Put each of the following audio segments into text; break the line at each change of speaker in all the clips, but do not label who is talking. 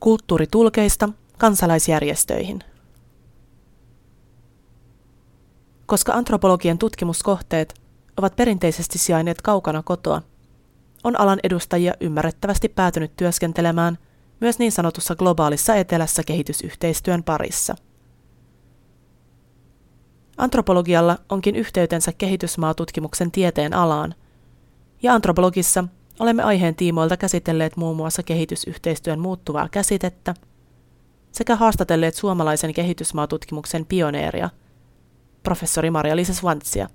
Kulttuuritulkeista kansalaisjärjestöihin. Koska antropologian tutkimuskohteet ovat perinteisesti sijainneet kaukana kotoa, on alan edustajia ymmärrettävästi päätynyt työskentelemään myös niin sanotussa globaalissa etelässä kehitysyhteistyön parissa. Antropologialla onkin yhteytensä kehitysmaatutkimuksen tieteen alaan, ja antropologissa olemme aiheen tiimoilta käsitelleet muun muassa kehitysyhteistyön muuttuvaa käsitettä sekä haastatelleet suomalaisen kehitysmaatutkimuksen pioneeria, professori Maria-Liisa Swantsia.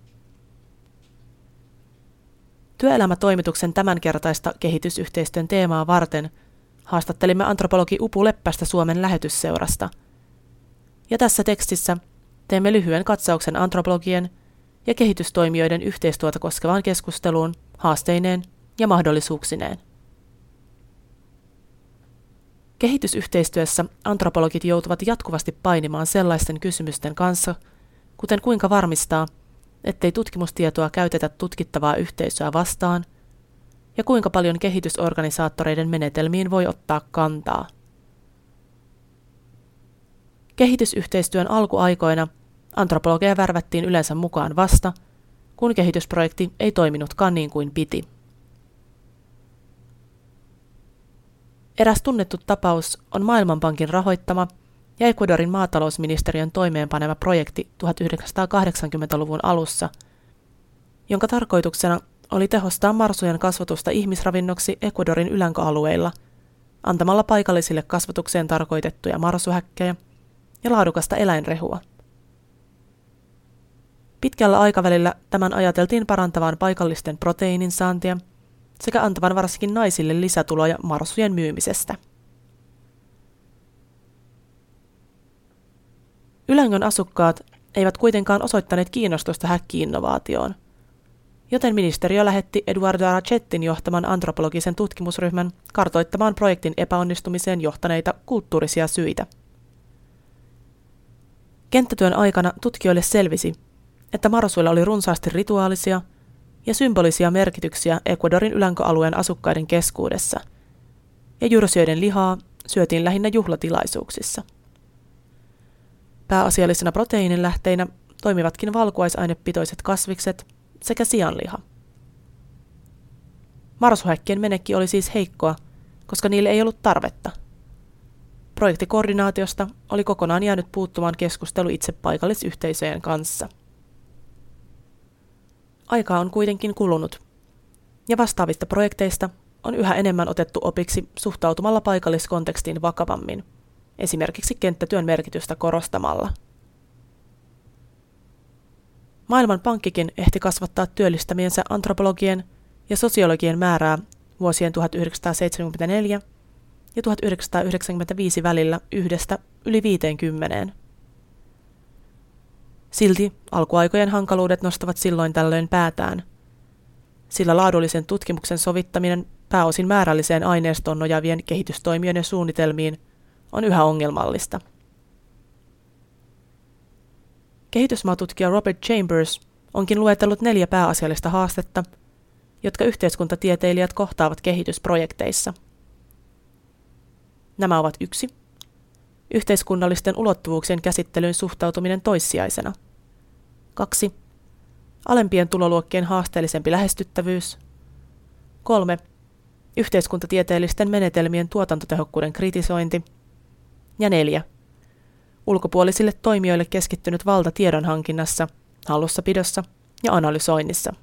Työelämätoimituksen tämänkertaista kehitysyhteistyön teemaa varten haastattelimme antropologi Upu Leppästä Suomen lähetysseurasta. Ja tässä tekstissä teemme lyhyen katsauksen antropologien ja kehitystoimijoiden yhteistyötä koskevaan keskusteluun haasteineen ja mahdollisuuksineen. Kehitysyhteistyössä antropologit joutuvat jatkuvasti painimaan sellaisten kysymysten kanssa, kuten kuinka varmistaa, ettei tutkimustietoa käytetä tutkittavaa yhteisöä vastaan, ja kuinka paljon kehitysorganisaattoreiden menetelmiin voi ottaa kantaa. Kehitysyhteistyön alkuaikoina antropologeja värvättiin yleensä mukaan vasta, kun kehitysprojekti ei toiminutkaan niin kuin piti. Eräs tunnettu tapaus on Maailmanpankin rahoittama ja Ecuadorin maatalousministeriön toimeenpanema projekti 1980-luvun alussa, jonka tarkoituksena oli tehostaa marsujen kasvatusta ihmisravinnoksi Ecuadorin ylänköalueilla antamalla paikallisille kasvatukseen tarkoitettuja marsuhäkkejä ja laadukasta eläinrehua. Pitkällä aikavälillä tämän ajateltiin parantavan paikallisten proteiinin saantia – sekä antavan varsinkin naisille lisätuloja marsujen myymisestä. Ylängön asukkaat eivät kuitenkaan osoittaneet kiinnostusta häkkiinnovaatioon, joten ministeriö lähetti Eduardo Aracettin johtaman antropologisen tutkimusryhmän kartoittamaan projektin epäonnistumiseen johtaneita kulttuurisia syitä. Kenttätyön aikana tutkijoille selvisi, että marsuilla oli runsaasti rituaalisia – ja symbolisia merkityksiä Ecuadorin ylänköalueen asukkaiden keskuudessa, ja jyrsijöiden lihaa syötiin lähinnä juhlatilaisuuksissa. Pääasiallisena proteiinilähteinä toimivatkin valkuaisainepitoiset kasvikset sekä sianliha. Marsuhäkkien menekki oli siis heikkoa, koska niille ei ollut tarvetta. Projektikoordinaatiosta oli kokonaan jäänyt puuttumaan keskustelu itse paikallisyhteisöjen kanssa – Aikaa on kuitenkin kulunut, ja vastaavista projekteista on yhä enemmän otettu opiksi suhtautumalla paikalliskontekstiin vakavammin, esimerkiksi kenttätyön merkitystä korostamalla. Maailmanpankkikin ehti kasvattaa työllistämiensä antropologien ja sosiologien määrää vuosien 1974 ja 1995 välillä yhdestä yli 50. Silti alkuaikojen hankaluudet nostavat silloin tällöin päätään, sillä laadullisen tutkimuksen sovittaminen pääosin määrälliseen aineistoon nojavien kehitystoimijoiden suunnitelmiin on yhä ongelmallista. Kehitysmaatutkija Robert Chambers onkin luetellut neljä pääasiallista haastetta, jotka yhteiskuntatieteilijät kohtaavat kehitysprojekteissa. Nämä ovat yksi – Yhteiskunnallisten ulottuvuuksien käsittelyyn suhtautuminen toissijaisena. 2. Alempien tuloluokkien haasteellisempi lähestyttävyys. 3. Yhteiskuntatieteellisten menetelmien tuotantotehokkuuden kritisointi. Ja 4. Ulkopuolisille toimijoille keskittynyt valta tiedonhankinnassa, hallussapidossa ja analysoinnissa.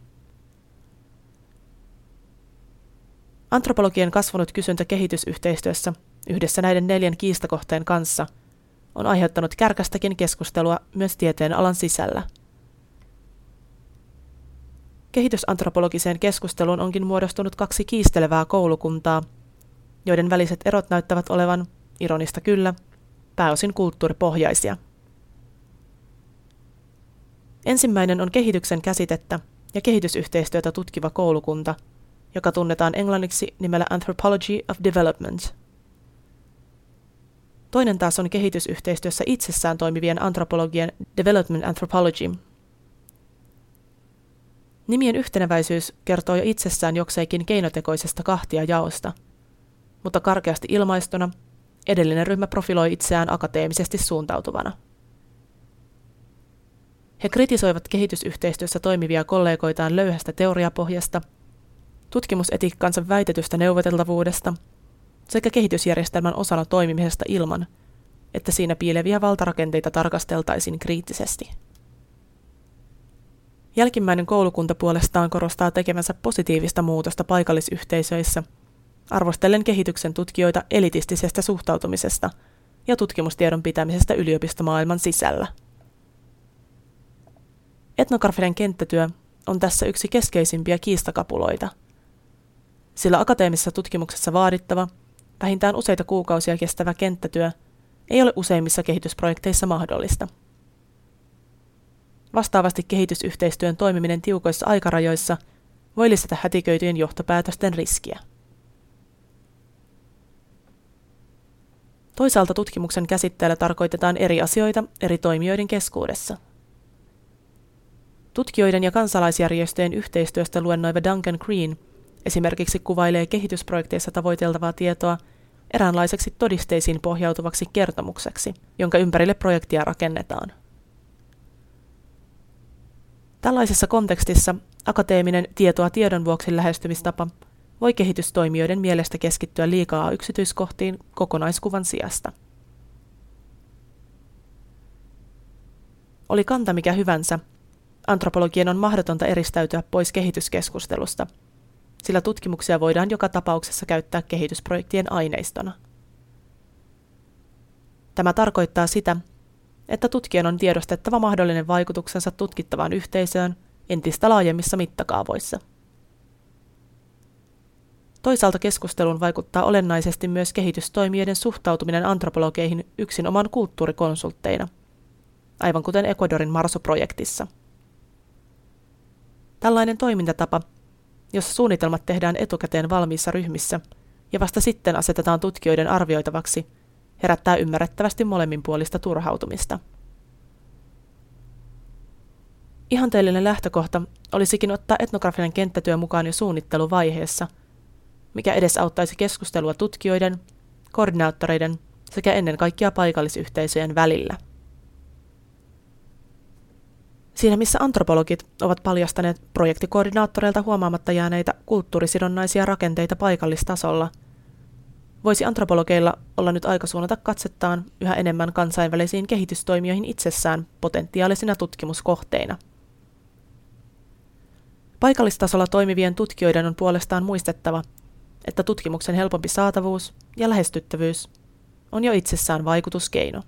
Antropologian kasvanut kysyntä kehitysyhteistyössä yhdessä näiden neljän kiistakohteen kanssa on aiheuttanut kärkästäkin keskustelua myös tieteen alan sisällä. Kehitysantropologiseen keskusteluun onkin muodostunut kaksi kiistelevää koulukuntaa, joiden väliset erot näyttävät olevan, ironista kyllä, pääosin kulttuuripohjaisia. Ensimmäinen on kehityksen käsitettä ja kehitysyhteistyötä tutkiva koulukunta, joka tunnetaan englanniksi nimellä Anthropology of Development – Toinen taas on kehitysyhteistyössä itsessään toimivien antropologien Development Anthropology. Nimien yhteneväisyys kertoo jo itsessään jokseikin keinotekoisesta kahtia jaosta, mutta karkeasti ilmaistuna edellinen ryhmä profiloi itseään akateemisesti suuntautuvana. He kritisoivat kehitysyhteistyössä toimivia kollegoitaan löyhästä teoriapohjasta, tutkimusetiikkansa väitetystä neuvoteltavuudesta sekä kehitysjärjestelmän osana toimimisesta ilman, että siinä piileviä valtarakenteita tarkasteltaisiin kriittisesti. Jälkimmäinen koulukunta puolestaan korostaa tekemänsä positiivista muutosta paikallisyhteisöissä, arvostellen kehityksen tutkijoita elitistisestä suhtautumisesta ja tutkimustiedon pitämisestä yliopistomaailman sisällä. Etnografinen kenttätyö on tässä yksi keskeisimpiä kiistakapuloita, sillä akateemisessa tutkimuksessa vaadittava, vähintään useita kuukausia kestävä kenttätyö ei ole useimmissa kehitysprojekteissa mahdollista. Vastaavasti kehitysyhteistyön toimiminen tiukoissa aikarajoissa voi lisätä hätiköityjen johtopäätösten riskiä. Toisaalta tutkimuksen käsitteellä tarkoitetaan eri asioita eri toimijoiden keskuudessa. Tutkijoiden ja kansalaisjärjestöjen yhteistyöstä luennoiva Duncan Green esimerkiksi kuvailee kehitysprojekteissa tavoiteltavaa tietoa eräänlaiseksi todisteisiin pohjautuvaksi kertomukseksi, jonka ympärille projektia rakennetaan. Tällaisessa kontekstissa akateeminen tietoa tiedon vuoksi lähestymistapa voi kehitystoimijoiden mielestä keskittyä liikaa yksityiskohtiin kokonaiskuvan sijasta. Oli kanta mikä hyvänsä, antropologien on mahdotonta eristäytyä pois kehityskeskustelusta, sillä tutkimuksia voidaan joka tapauksessa käyttää kehitysprojektien aineistona. Tämä tarkoittaa sitä, että tutkijan on tiedostettava mahdollinen vaikutuksensa tutkittavaan yhteisöön entistä laajemmissa mittakaavoissa. Toisaalta keskusteluun vaikuttaa olennaisesti myös kehitystoimijoiden suhtautuminen antropologeihin yksin oman kulttuurikonsultteina, aivan kuten Ecuadorin Marso-projektissa. Tällainen toimintatapa, jossa suunnitelmat tehdään etukäteen valmiissa ryhmissä ja vasta sitten asetetaan tutkijoiden arvioitavaksi – herättää ymmärrettävästi molemminpuolista turhautumista. Ihanteellinen lähtökohta olisikin ottaa etnografinen kenttätyö mukaan jo suunnitteluvaiheessa, mikä edesauttaisi keskustelua tutkijoiden, koordinaattoreiden sekä ennen kaikkea paikallisyhteisöjen välillä. Siinä missä antropologit ovat paljastaneet projektikoordinaattoreilta huomaamatta jääneitä kulttuurisidonnaisia rakenteita paikallistasolla – Voisi antropologeilla olla nyt aika suunnata katsettaan yhä enemmän kansainvälisiin kehitystoimijoihin itsessään potentiaalisina tutkimuskohteina. Paikallistasolla toimivien tutkijoiden on puolestaan muistettava, että tutkimuksen helpompi saatavuus ja lähestyttävyys on jo itsessään vaikutuskeino.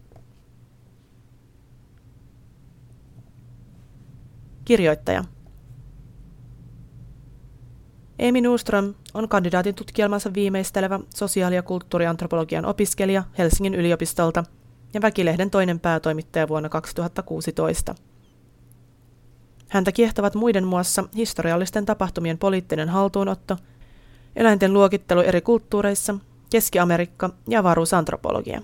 Kirjoittaja Amy Nordström on kandidaatin tutkielmansa viimeistelevä sosiaali- ja kulttuuriantropologian opiskelija Helsingin yliopistolta ja Väkilehden toinen päätoimittaja vuonna 2016. Häntä kiehtovat muiden muassa historiallisten tapahtumien poliittinen haltuunotto, eläinten luokittelu eri kulttuureissa, Keski-Amerikka ja avaruusantropologia.